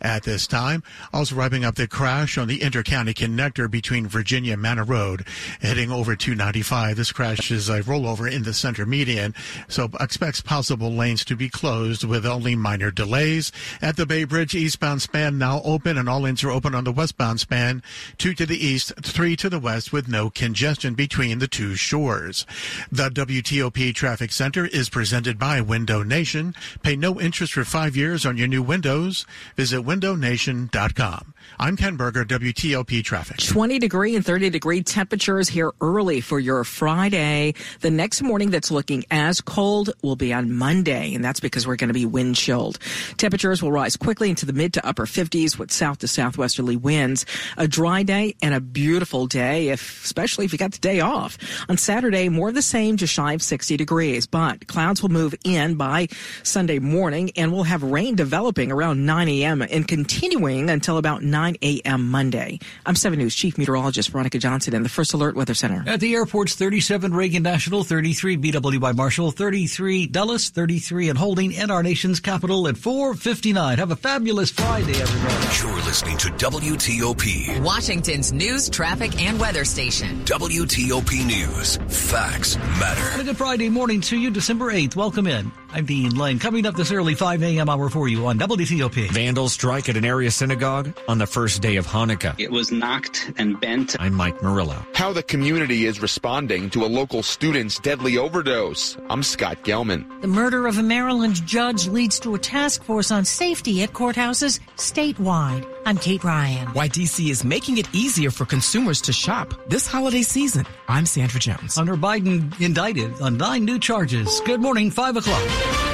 At this time, also wrapping up the crash on the intercounty connector between Virginia Manor Road, heading over 295. This crash is a rollover in the center median, so expects possible lanes to be closed with only minor delays. At the Bay Bridge eastbound span now open and all lanes are open on the westbound span, two to the east, three to the west with no congestion between the two shores. The WTOP Traffic Center is presented by Window Nation. Pay no interest for five years on your new windows. Visit windownation.com. I'm Ken Berger, WTOP Traffic. 20 degree and 30 degree temperatures here early for your Friday. The next morning that's looking as cold will be on Monday, and that's because we're going to be wind chilled. Temperatures will rise quickly into the mid to upper 50s with south to southwesterly winds. A dry day and a beautiful day, if, especially if you got the day off. On Saturday, more of the same, just shy of 60 degrees, but clouds will move in by Sunday morning and we'll have rain developing around 9 a.m and continuing until about 9 a.m. Monday. I'm 7 News Chief Meteorologist Veronica Johnson in the First Alert Weather Center. At the airports, 37 Reagan National, 33 BWI Marshall, 33 Dulles, 33 and holding in our nation's capital at 459. Have a fabulous Friday, everybody. You're listening to WTOP. Washington's news, traffic, and weather station. WTOP News. Facts matter. And a good Friday morning to you, December 8th. Welcome in. I'm Dean Lane. Coming up this early 5 a.m. hour for you on WTOP. Vandals strike at an area synagogue on the first day of Hanukkah. It was knocked and bent. I'm Mike Murillo. How the community is responding to a local student's deadly overdose. I'm Scott Gelman. The murder of a Maryland judge leads to a task force on safety at courthouses statewide. I'm Kate Ryan. Why DC is making it easier for consumers to shop this holiday season. I'm Sandra Jones. Hunter Biden indicted on nine new charges. Good morning, 5 o'clock.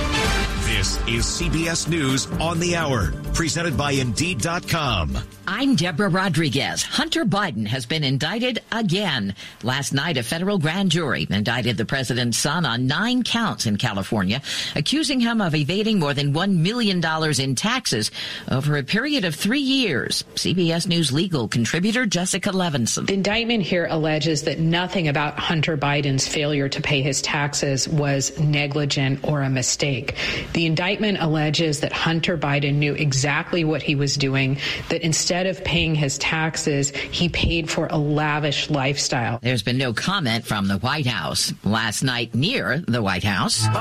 This is CBS News on the Hour, presented by Indeed.com. I'm Deborah Rodriguez. Hunter Biden has been indicted again. Last night, a federal grand jury indicted the president's son on nine counts in California, accusing him of evading more than $1 million in taxes over a period of three years. CBS News legal contributor Jessica Levinson. The indictment here alleges that nothing about Hunter Biden's failure to pay his taxes was negligent or a mistake. The indictment alleges that Hunter Biden knew exactly what he was doing, that instead of paying his taxes, he paid for a lavish lifestyle. There's been no comment from the White House. Last night near the White House. They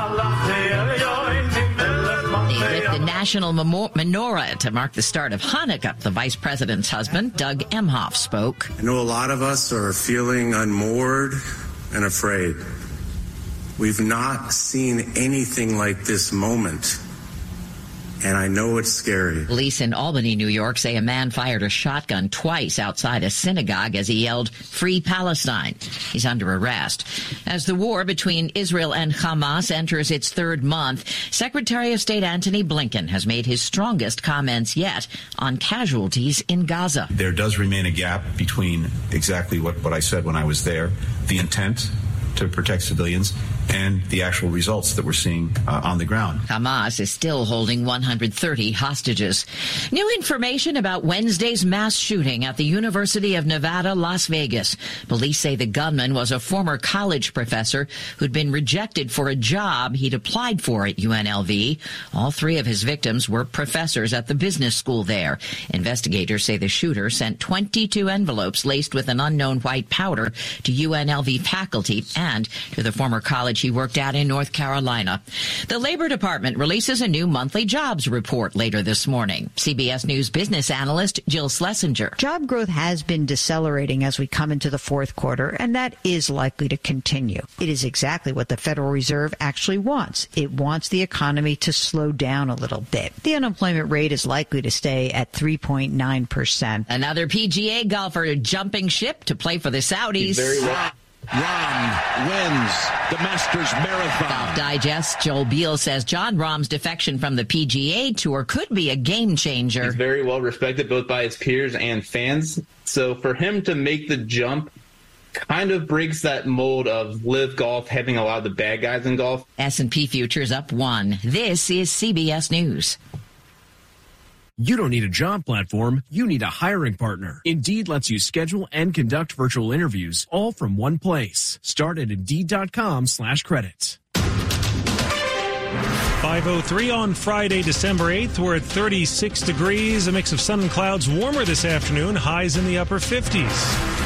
lit the national menorah to mark the start of Hanukkah. The vice president's husband, Doug Emhoff, spoke. I know a lot of us are feeling unmoored and afraid. We've not seen anything like this moment. And I know it's scary. Police in Albany, New York say a man fired a shotgun twice outside a synagogue as he yelled, Free Palestine. He's under arrest. As the war between Israel and Hamas enters its third month, Secretary of State Antony Blinken has made his strongest comments yet on casualties in Gaza. There does remain a gap between exactly what, what I said when I was there, the intent to protect civilians and the actual results that we're seeing uh, on the ground. Hamas is still holding 130 hostages. New information about Wednesday's mass shooting at the University of Nevada, Las Vegas. Police say the gunman was a former college professor who'd been rejected for a job he'd applied for at UNLV. All three of his victims were professors at the business school there. Investigators say the shooter sent 22 envelopes laced with an unknown white powder to UNLV faculty and to the former college he worked at in North Carolina. The Labor Department releases a new monthly jobs report later this morning. CBS News business analyst Jill Schlesinger. Job growth has been decelerating as we come into the fourth quarter, and that is likely to continue. It is exactly what the Federal Reserve actually wants. It wants the economy to slow down a little bit. The unemployment rate is likely to stay at 3.9%. Another PGA golfer jumping ship to play for the Saudis. Rahm wins the Masters Marathon. Golf Digest, Joel Beall says Jon Rahm's defection from the PGA Tour could be a game changer. He's very well respected both by his peers and fans. So for him to make the jump kind of breaks that mold of LIV Golf having a lot of the bad guys in golf. S&P futures up 1. This is CBS News. You don't need a job platform, you need a hiring partner. Indeed lets you schedule and conduct virtual interviews all from one place. Start at Indeed.com slash credits. 503 on Friday, December 8th. We're at 36 degrees, a mix of sun and clouds, warmer this afternoon, highs in the upper 50s.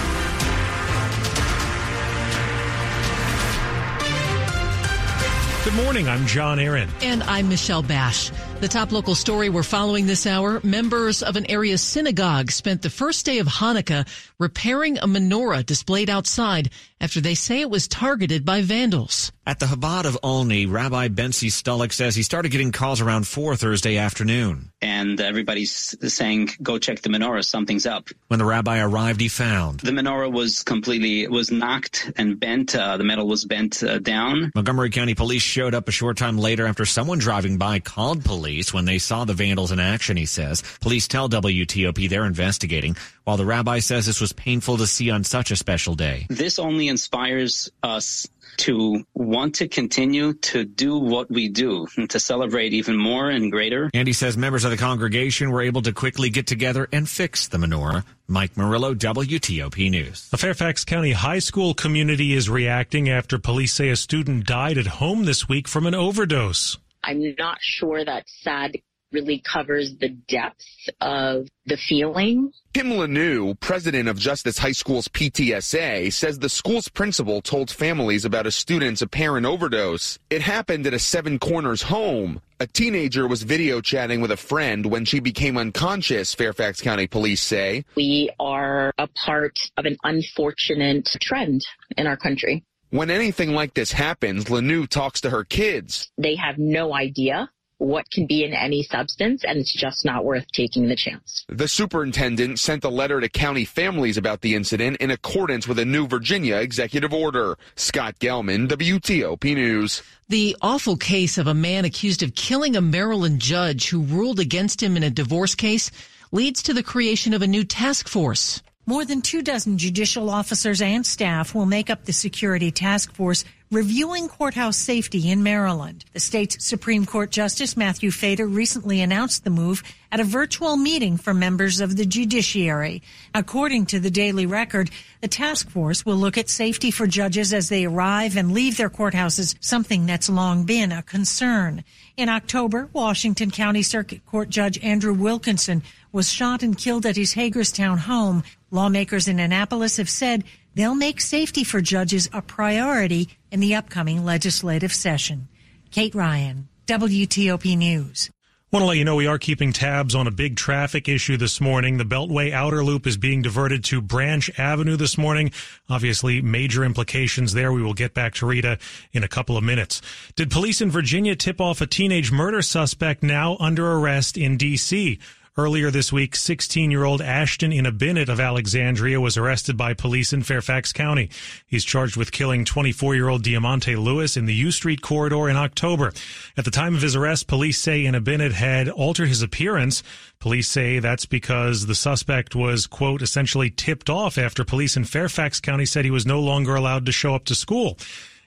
Good morning. I'm John Aaron. And I'm Michelle Bash. The top local story we're following this hour members of an area synagogue spent the first day of Hanukkah repairing a menorah displayed outside after they say it was targeted by vandals. At the Chabad of Olney, Rabbi Bentzy Stolik says he started getting calls around 4 Thursday afternoon. And everybody's saying, go check the menorah, something's up. When the rabbi arrived, he found. The menorah was completely, was knocked and bent. Uh, the metal was bent uh, down. Montgomery County Police showed up a short time later after someone driving by called police when they saw the vandals in action, he says. Police tell WTOP they're investigating, while the rabbi says this was painful to see on such a special day. This only inspires us to want to continue to do what we do and to celebrate even more and greater. And he says members of the congregation were able to quickly get together and fix the menorah. Mike Murillo, WTOP News. The Fairfax County high school community is reacting after police say a student died at home this week from an overdose. I'm not sure that sad really covers the depth of the feeling. Kim Lanou, president of Justice High School's PTSA, says the school's principal told families about a student's apparent overdose. It happened at a Seven Corners home. A teenager was video chatting with a friend when she became unconscious, Fairfax County police say. We are a part of an unfortunate trend in our country. When anything like this happens, Lanou talks to her kids. They have no idea what can be in any substance, and it's just not worth taking the chance. The superintendent sent a letter to county families about the incident in accordance with a new Virginia executive order. Scott Gelman, WTOP News. The awful case of a man accused of killing a Maryland judge who ruled against him in a divorce case leads to the creation of a new task force. More than two dozen judicial officers and staff will make up the security task force reviewing courthouse safety in Maryland. The state's Supreme Court Justice Matthew Fader recently announced the move at a virtual meeting for members of the judiciary. According to the Daily Record, the task force will look at safety for judges as they arrive and leave their courthouses, something that's long been a concern. In October, Washington County Circuit Court Judge Andrew Wilkinson was shot and killed at his Hagerstown home. Lawmakers in Annapolis have said they'll make safety for judges a priority in the upcoming legislative session. Kate Ryan, WTOP News. Want to let you know we are keeping tabs on a big traffic issue this morning. The Beltway outer loop is being diverted to Branch Avenue this morning. Obviously, major implications there. We will get back to Rita in a couple of minutes. Did police in Virginia tip off a teenage murder suspect now under arrest in D.C.? Earlier this week, 16 year old Ashton Inabinet of Alexandria was arrested by police in Fairfax County. He's charged with killing 24 year old Diamante Lewis in the U Street corridor in October. At the time of his arrest, police say Inabinet had altered his appearance. Police say that's because the suspect was, quote, essentially tipped off after police in Fairfax County said he was no longer allowed to show up to school.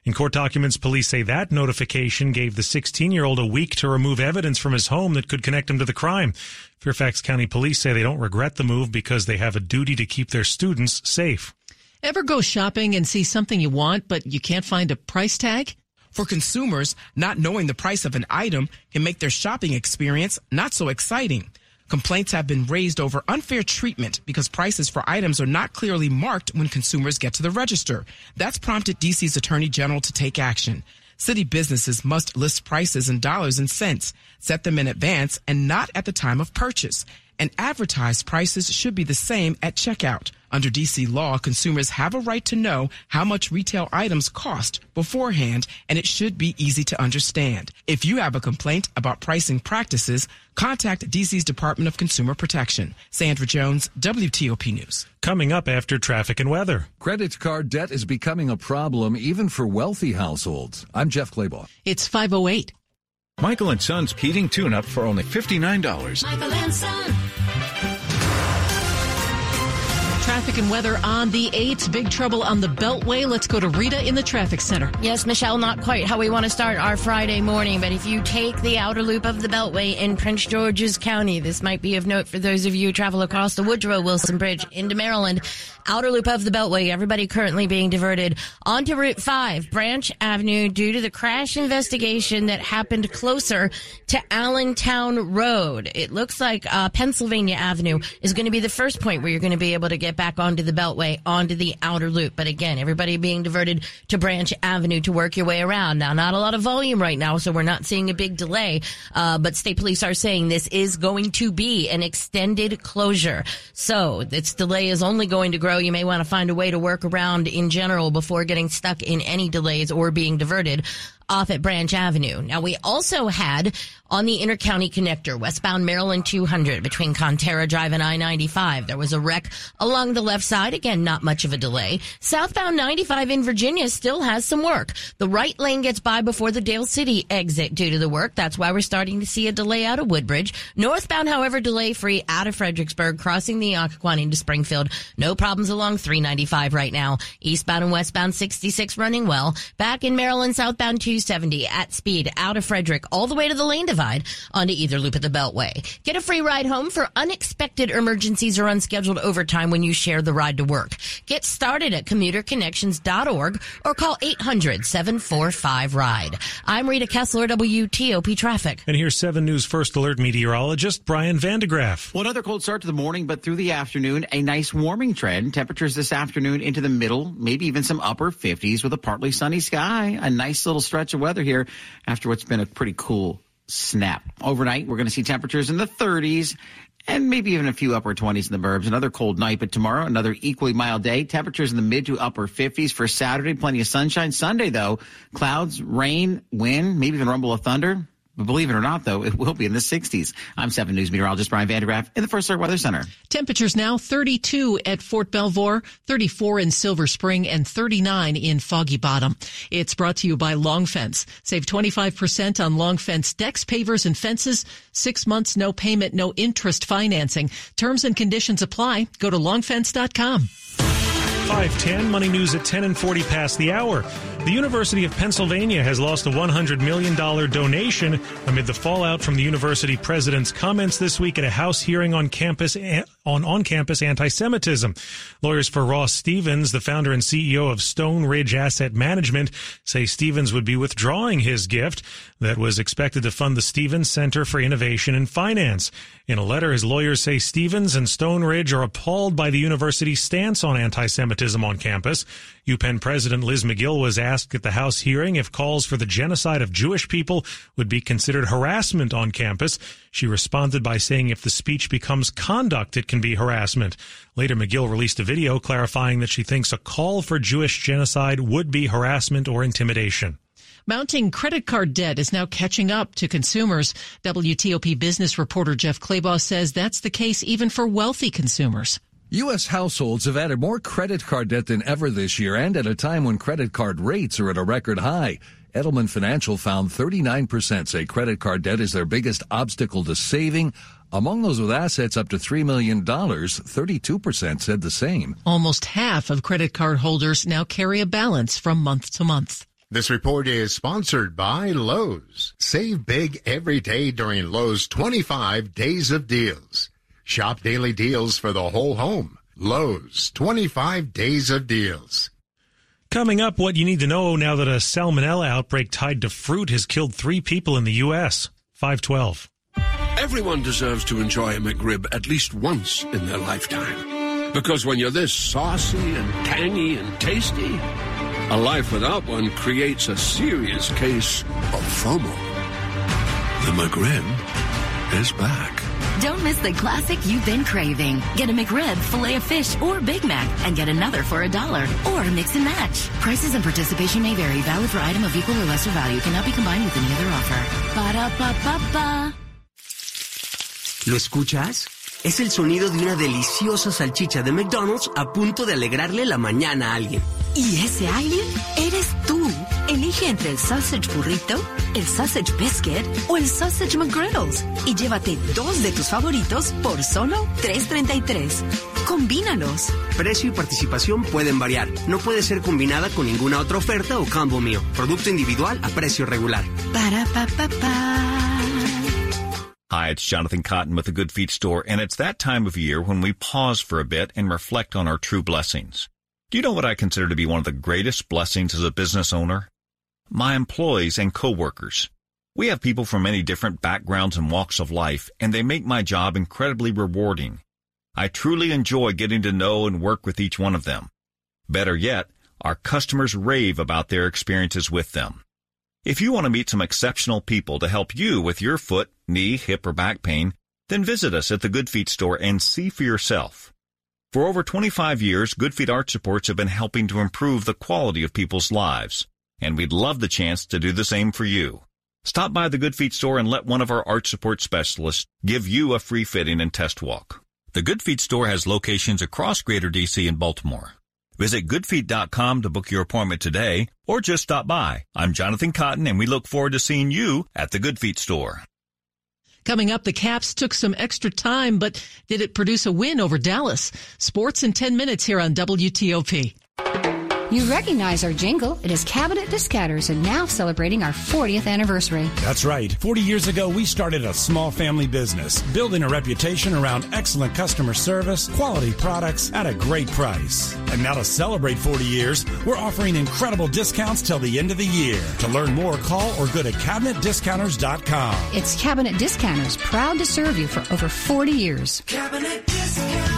In court documents, police say that notification gave the 16 year old a week to remove evidence from his home that could connect him to the crime. Fairfax County police say they don't regret the move because they have a duty to keep their students safe. Ever go shopping and see something you want, but you can't find a price tag? For consumers, not knowing the price of an item can make their shopping experience not so exciting. Complaints have been raised over unfair treatment because prices for items are not clearly marked when consumers get to the register. That's prompted DC's Attorney General to take action. City businesses must list prices in dollars and cents, set them in advance and not at the time of purchase. And advertised prices should be the same at checkout. Under DC law, consumers have a right to know how much retail items cost beforehand, and it should be easy to understand. If you have a complaint about pricing practices, contact DC's Department of Consumer Protection. Sandra Jones, WTOP News. Coming up after traffic and weather. Credit card debt is becoming a problem even for wealthy households. I'm Jeff Clabaugh. It's 508. Michael and Son's heating tune-up for only $59. Michael and Son. traffic and weather on the 8th. Big trouble on the Beltway. Let's go to Rita in the traffic center. Yes, Michelle, not quite how we want to start our Friday morning, but if you take the outer loop of the Beltway in Prince George's County, this might be of note for those of you who travel across the Woodrow Wilson Bridge into Maryland. Outer loop of the Beltway, everybody currently being diverted onto Route 5, Branch Avenue, due to the crash investigation that happened closer to Allentown Road. It looks like uh, Pennsylvania Avenue is going to be the first point where you're going to be able to get back onto the Beltway, onto the outer loop. But again, everybody being diverted to Branch Avenue to work your way around. Now, not a lot of volume right now, so we're not seeing a big delay. Uh, but state police are saying this is going to be an extended closure. So its delay is only going to grow. You may want to find a way to work around in general before getting stuck in any delays or being diverted off at Branch Avenue. Now we also had on the intercounty connector, westbound Maryland 200 between Konterra Drive and I-95. There was a wreck along the left side. Again, not much of a delay. Southbound 95 in Virginia still has some work. The right lane gets by before the Dale City exit due to the work. That's why we're starting to see a delay out of Woodbridge. Northbound, however, delay free out of Fredericksburg, crossing the Occoquan into Springfield. No problems along 395 right now. Eastbound and westbound 66 running well. Back in Maryland, southbound 270 at speed out of Frederick all the way to the lane divide onto either loop of the Beltway. Get a free ride home for unexpected emergencies or unscheduled overtime when you share the ride to work. Get started at commuterconnections.org or call 800-745-RIDE. I'm Rita Kessler, WTOP Traffic. And here's 7 News First Alert meteorologist Brian van de Graaff. Well, another cold start to the morning, but through the afternoon, a nice warming trend. Temperatures this afternoon into the middle, maybe even some upper 50s with a partly sunny sky. A nice little stretch of weather here after what's been a pretty cool snap. Overnight, we're going to see temperatures in the 30s and maybe even a few upper 20s in the burbs. Another cold night, but tomorrow, another equally mild day. Temperatures in the mid to upper 50s for Saturday. Plenty of sunshine. Sunday, though, clouds, rain, wind, maybe even rumble of thunder. But believe it or not, though, it will be in the 60s. I'm 7 News meteorologist Brian van de Graaff in the First Alert Weather Center. Temperatures now 32 at Fort Belvoir, 34 in Silver Spring, and 39 in Foggy Bottom. It's brought to you by Long Fence. Save 25% on Long Fence decks, pavers, and fences. Six months, no payment, no interest financing. Terms and conditions apply. Go to longfence.com. 510 Money News at 10 and 40 past the hour. The University of Pennsylvania has lost a $100 million donation amid the fallout from the university president's comments this week at a House hearing on campus on on-campus anti-Semitism. Lawyers for Ross Stevens, the founder and CEO of Stone Ridge Asset Management, say Stevens would be withdrawing his gift that was expected to fund the Stevens Center for Innovation and Finance. In a letter, his lawyers say Stevens and Stone Ridge are appalled by the university's stance on anti-Semitism on campus. UPenn President Liz Magill was asked at the House hearing if calls for the genocide of Jewish people would be considered harassment on campus. She responded by saying if the speech becomes conduct, it can be harassment. Later, Magill released a video clarifying that she thinks a call for Jewish genocide would be harassment or intimidation. Mounting credit card debt is now catching up to consumers. WTOP business reporter Jeff Clabaugh says that's the case even for wealthy consumers. U.S. households have added more credit card debt than ever this year and at a time when credit card rates are at a record high. Edelman Financial found 39% say credit card debt is their biggest obstacle to saving. Among those with assets up to $3 million, 32% said the same. Almost half of credit card holders now carry a balance from month to month. This report is sponsored by Lowe's. Save big every day during Lowe's 25 days of deals. Shop daily deals for the whole home. Lowe's 25 days of deals. Coming up, what you need to know now that a salmonella outbreak tied to fruit has killed three people in the U.S. 512. Everyone deserves to enjoy a McRib at least once in their lifetime. Because when you're this saucy and tangy and tasty, a life without one creates a serious case of FOMO. The McRib is back. Don't miss the classic you've been craving. Get a McRib, filet of fish, or Big Mac, and get another for a dollar. Or mix and match. Prices and participation may vary. Valid for item of equal or lesser value. Cannot be combined with any other offer. Ba da ba ba ba. ¿Lo escuchas? Es el sonido de una deliciosa salchicha de McDonald's a punto de alegrarle la mañana a alguien. ¿Y ese alguien? Eres tú. Elige entre el sausage burrito, el Sausage Biscuit o el Sausage McGriddles y llévate dos de tus favoritos por solo $3.33. Combínalos. Precio y participación pueden variar. No puede ser combinada con ninguna otra oferta o combo meal. Producto individual a precio regular. Para pa pa pa. Hi, it's Jonathan Cotton with the Good Feet Store, and it's that time of year when we pause for a bit and reflect on our true blessings. Do you know what I consider to be one of the greatest blessings as a business owner? My employees and coworkers. We have people from many different backgrounds and walks of life, and they make my job incredibly rewarding. I truly enjoy getting to know and work with each one of them. Better yet, our customers rave about their experiences with them. If you want to meet some exceptional people to help you with your foot, knee, hip, or back pain, then visit us at the Good Feet store and see for yourself. For over 25 years, Good Feet Supports have been helping to improve the quality of people's lives, and we'd love the chance to do the same for you. Stop by the Good Feet store and let one of our arch support specialists give you a free fitting and test walk. The Good Feet store has locations across Greater DC and Baltimore. Visit goodfeet.com to book your appointment today or just stop by. I'm Jonathan Cotton and we look forward to seeing you at the Good Feet store. Coming up, the Caps took some extra time, but did it produce a win over Dallas? Sports in 10 minutes here on WTOP. You recognize our jingle. It is Cabinet Discounters and now celebrating our 40th anniversary. That's right. 40 years ago, we started a small family business, building a reputation around excellent customer service, quality products at a great price. And now to celebrate 40 years, we're offering incredible discounts till the end of the year. To learn more, call or go to cabinetdiscounters.com. It's Cabinet Discounters, proud to serve you for over 40 years. Cabinet Discounters.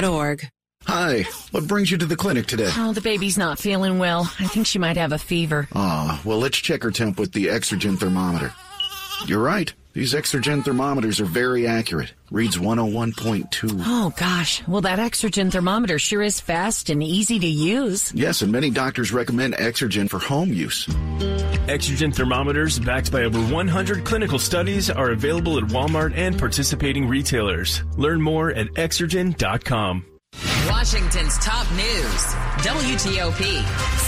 medstarhealth.org. Hi, what brings you to the clinic today? Oh, the baby's not feeling well. I think she might have a fever. Ah, well, let's check her temp with the Exergen thermometer. You're right. These Exergen thermometers are very accurate. Reads 101.2. Oh gosh. Well, that Exergen thermometer sure is fast and easy to use. Yes, and many doctors recommend Exergen for home use. Exergen thermometers, backed by over 100 clinical studies, are available at Walmart and participating retailers. Learn more at exergen.com. Washington's top news. WTOP.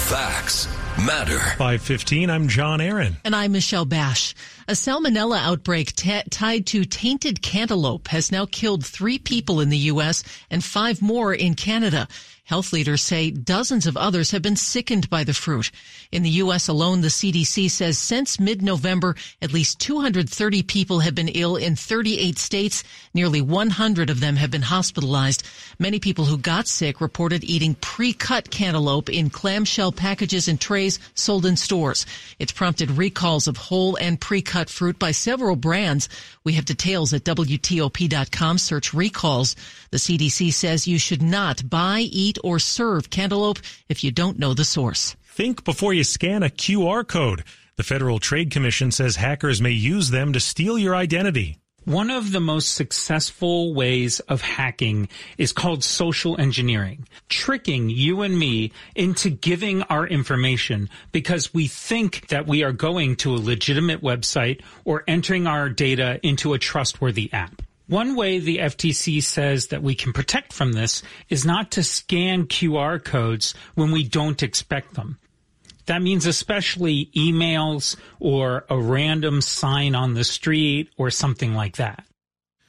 Facts matter. 515, I'm John Aaron. And I'm Michelle Bash. A salmonella outbreak t- tied to tainted cantaloupe has now killed three people in the U.S. and five more in Canada. Health leaders say dozens of others have been sickened by the fruit. In the U.S. alone, the CDC says since mid-November, at least 230 people have been ill in 38 states. Nearly 100 of them have been hospitalized. Many people who got sick reported eating pre-cut cantaloupe in clamshell packages and trays sold in stores. It's prompted recalls of whole and pre-cut fruit by several brands. We have details at WTOP.com. Search recalls. The CDC says you should not buy, eat, or serve cantaloupe if you don't know the source. Think before you scan a QR code. The Federal Trade Commission says hackers may use them to steal your identity. One of the most successful ways of hacking is called social engineering, tricking you and me into giving our information because we think that we are going to a legitimate website or entering our data into a trustworthy app. One way the FTC says that we can protect from this is not to scan QR codes when we don't expect them. That means especially emails or a random sign on the street or something like that.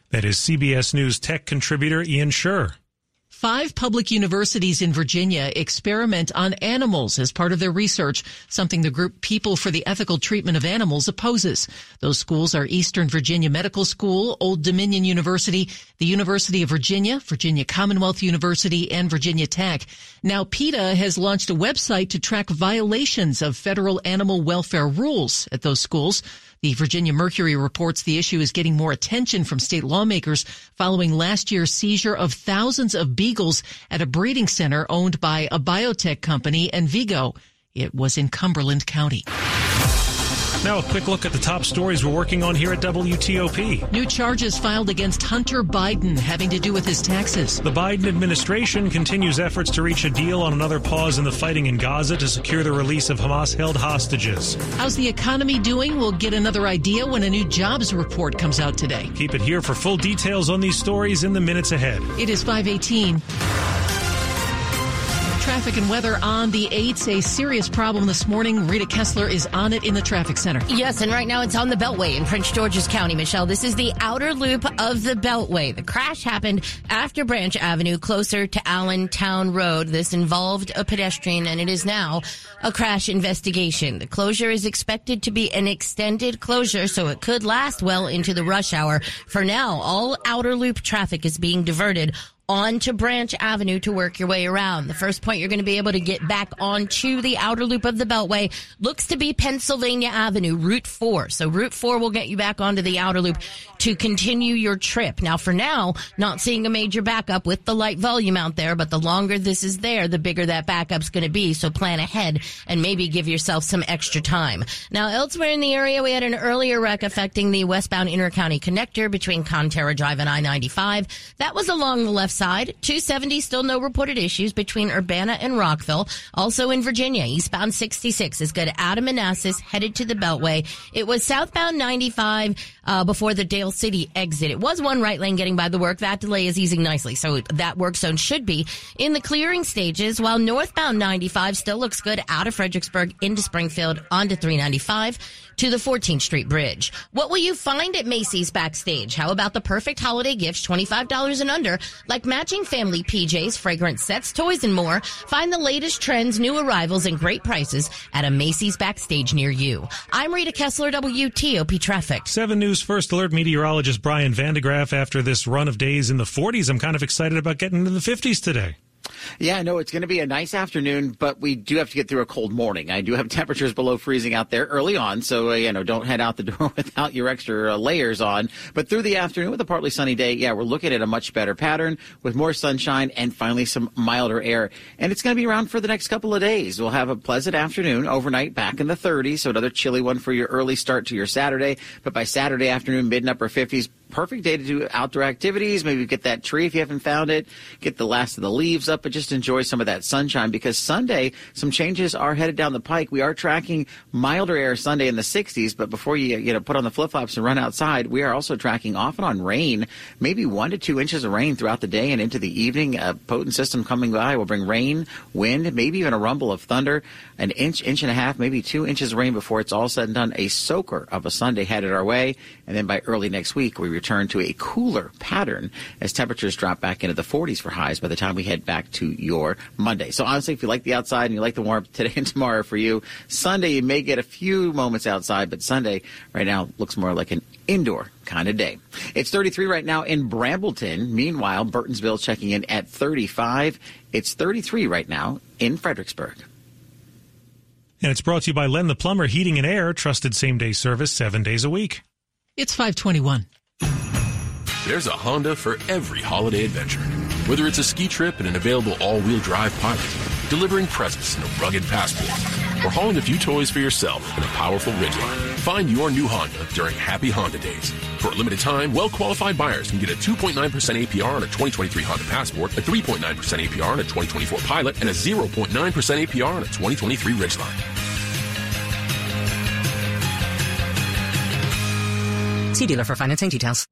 That is CBS News tech contributor Ian Sherr. Five public universities in Virginia experiment on animals as part of their research, something the group People for the Ethical Treatment of Animals opposes. Those schools are Eastern Virginia Medical School, Old Dominion University, the University of Virginia, Virginia Commonwealth University, and Virginia Tech. Now, PETA has launched a website to track violations of federal animal welfare rules at those schools. The Virginia Mercury reports the issue is getting more attention from state lawmakers following last year's seizure of thousands of beagles at a breeding center owned by a biotech company, Envigo. It was in Cumberland County. Now, a quick look at the top stories we're working on here at WTOP. New charges filed against Hunter Biden having to do with his taxes. The Biden administration continues efforts to reach a deal on another pause in the fighting in Gaza to secure the release of Hamas held hostages. How's the economy doing? We'll get another idea when a new jobs report comes out today. Keep it here for full details on these stories in the minutes ahead. It is 518. Traffic and weather on the 8s. A serious problem this morning. Rita Kessler is on it in the traffic center. Yes, and right now it's on the Beltway in Prince George's County, Michelle. This is the outer loop of the Beltway. The crash happened after Branch Avenue, closer to Allentown Road. This involved a pedestrian, and it is now a crash investigation. The closure is expected to be an extended closure, so it could last well into the rush hour. For now, all outer loop traffic is being diverted onto Branch Avenue to work your way around. The first point you're going to be able to get back onto the outer loop of the Beltway looks to be Pennsylvania Avenue, Route 4. So Route 4 will get you back onto the outer loop to continue your trip. Now, for now, not seeing a major backup with the light volume out there, but the longer this is there, the bigger that backup's going to be. So plan ahead and maybe give yourself some extra time. Now, elsewhere in the area, we had an earlier wreck affecting the westbound intercounty connector between Konterra Drive and I-95. That was along the left side. 270, still no reported issues between Urbana and Rockville. Also in Virginia, eastbound 66 is good out of Manassas, headed to the Beltway. It was southbound 95 uh, before the Dale City exit. It was one right lane getting by the work. That delay is easing nicely, so that work zone should be in the clearing stages. While northbound 95 still looks good out of Fredericksburg into Springfield onto 395 to the 14th Street Bridge. What will you find at Macy's backstage? How about the perfect holiday gifts, $25 and under, like matching family PJs, fragrance sets, toys, and more? Find the latest trends, new arrivals, and great prices at a Macy's backstage near you. I'm Rita Kessler, WTOP Traffic. 7 News First Alert meteorologist Brian van de Graaff. After this run of days in the 40s, I'm kind of excited about getting into the 50s today. Yeah, no, it's going to be a nice afternoon, but we do have to get through a cold morning. I do have temperatures below freezing out there early on, so uh, you know, don't head out the door without your extra uh, layers on. But through the afternoon with a partly sunny day, yeah, we're looking at a much better pattern with more sunshine and finally some milder air. And it's going to be around for the next couple of days. We'll have a pleasant afternoon overnight back in the 30s, so another chilly one for your early start to your Saturday. But by Saturday afternoon, mid and upper 50s, perfect day to do outdoor activities. Maybe get that tree if you haven't found it, get the last of the leaves up, but just enjoy some of that sunshine because Sunday, some changes are headed down the pike. We are tracking milder air Sunday in the 60s, but before you, you know, put on the flip flops and run outside, we are also tracking off and on rain, maybe one to two inches of rain throughout the day and into the evening. A potent system coming by will bring rain, wind, maybe even a rumble of thunder, an inch, inch and a half, maybe two inches of rain before it's all said and done. A soaker of a Sunday headed our way. And then by early next week, we to a cooler pattern as temperatures drop back into the 40s for highs by the time we head back to your Monday. So honestly, if you like the outside and you like the warmth today and tomorrow for you, Sunday you may get a few moments outside, but Sunday right now looks more like an indoor kind of day. It's 33 right now in Brambleton. Meanwhile, Burtonsville checking in at 35. It's 33 right now in Fredericksburg. And it's brought to you by Len the Plumber Heating and Air, trusted same day service seven days a week. It's 521. There's a Honda for every holiday adventure. Whether it's a ski trip and an available all-wheel drive pilot, delivering presents in a rugged passport, or hauling a few toys for yourself in a powerful Ridgeline. Find your new Honda during Happy Honda Days. For a limited time, well-qualified buyers can get a 2.9% APR on a 2023 Honda Passport, a 3.9% APR on a 2024 Pilot, and a 0.9% APR on a 2023 Ridgeline. See dealer for financing details.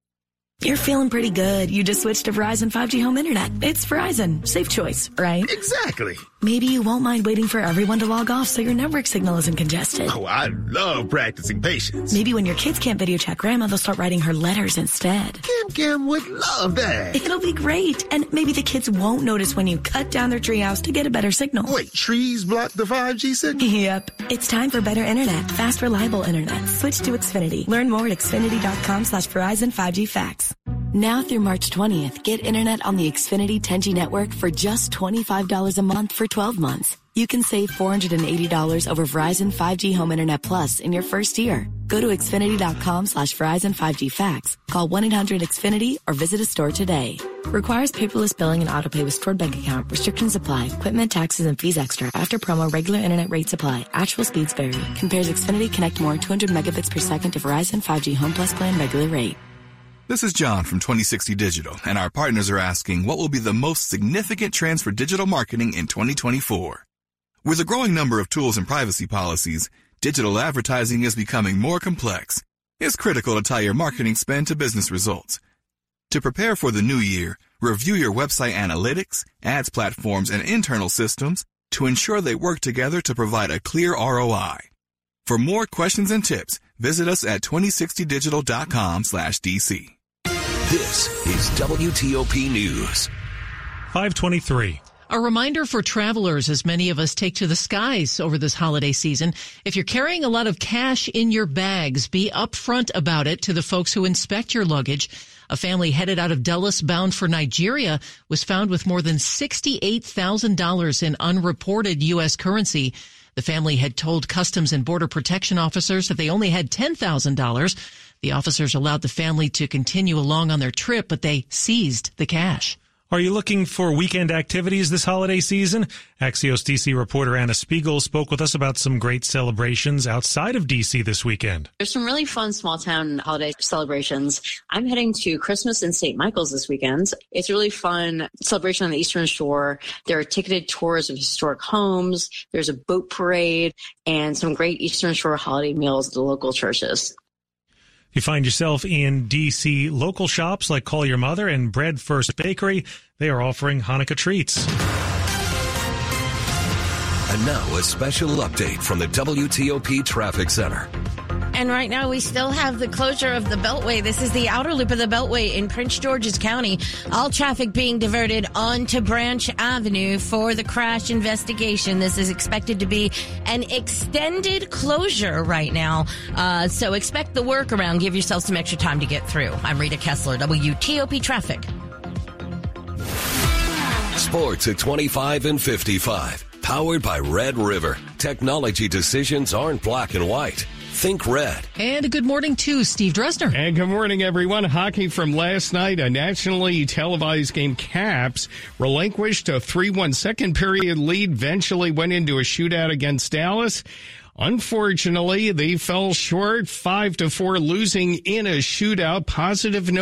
You're feeling pretty good. You just switched to Verizon 5G home internet. It's Verizon. Safe choice, right? Exactly. Maybe you won't mind waiting for everyone to log off so your network signal isn't congested. Oh, I love practicing patience. Maybe when your kids can't video chat grandma, they'll start writing her letters instead. Kim Kim would love that. It'll be great. And maybe the kids won't notice when you cut down their treehouse to get a better signal. Wait, trees block the 5G signal? Yep. It's time for better internet. Fast, reliable internet. Switch to Xfinity. Learn more at xfinity.com slash Verizon 5G facts. Now through March 20th, get internet on the Xfinity 10G network for just $25 a month for 12 months. You can save $480 over Verizon 5G Home Internet Plus in your first year. Go to Xfinity.com slash Verizon 5G facts, call 1-800-XFINITY or visit a store today. Requires paperless billing and autopay with stored bank account. Restrictions apply. Equipment, taxes, and fees extra. After promo, regular internet rates apply. Actual speeds vary. Compares Xfinity Connect More 200 megabits per second to Verizon 5G Home Plus plan regular rate. This is John from 2060 Digital, and our partners are asking what will be the most significant trends for digital marketing in 2024. With a growing number of tools and privacy policies, digital advertising is becoming more complex. It's critical to tie your marketing spend to business results. To prepare for the new year, review your website analytics, ads platforms, and internal systems to ensure they work together to provide a clear ROI. For more questions and tips, visit us at 2060digital.com slash DC. This is WTOP News. 523. A reminder for travelers as many of us take to the skies over this holiday season. If you're carrying a lot of cash in your bags, be upfront about it to the folks who inspect your luggage. A family headed out of Dulles bound for Nigeria was found with more than $68,000 in unreported U.S. currency. The family had told Customs and Border Protection officers that they only had $10,000. The officers allowed the family to continue along on their trip, but they seized the cash. Are you looking for weekend activities this holiday season? Axios DC reporter Anna Spiegel spoke with us about some great celebrations outside of DC this weekend. There's some really fun small town holiday celebrations. I'm heading to Christmas in St. Michael's this weekend. It's a really fun celebration on the Eastern Shore. There are ticketed tours of historic homes. There's a boat parade and some great Eastern Shore holiday meals at the local churches. You find yourself in DC local shops like Call Your Mother and Bread Furst Bakery, they are offering Hanukkah treats. And now a special update from the WTOP Traffic Center. And right now we still have the closure of the Beltway. This is the outer loop of the Beltway in Prince George's County. All traffic being diverted onto Branch Avenue for the crash investigation. This is expected to be an extended closure right now. Uh, so expect the workaround. Give yourself some extra time to get through. I'm Rita Kessler, WTOP Traffic. Sports at 25 and 55. Powered by Red River. Technology decisions aren't black and white. Think red. And a good morning to Steve Dresner. And good morning, everyone. Hockey from last night, a nationally televised game. Caps relinquished a 3-1 second period lead, eventually went into a shootout against Dallas. Unfortunately, they fell short, 5 to 4, losing in a shootout. Positive note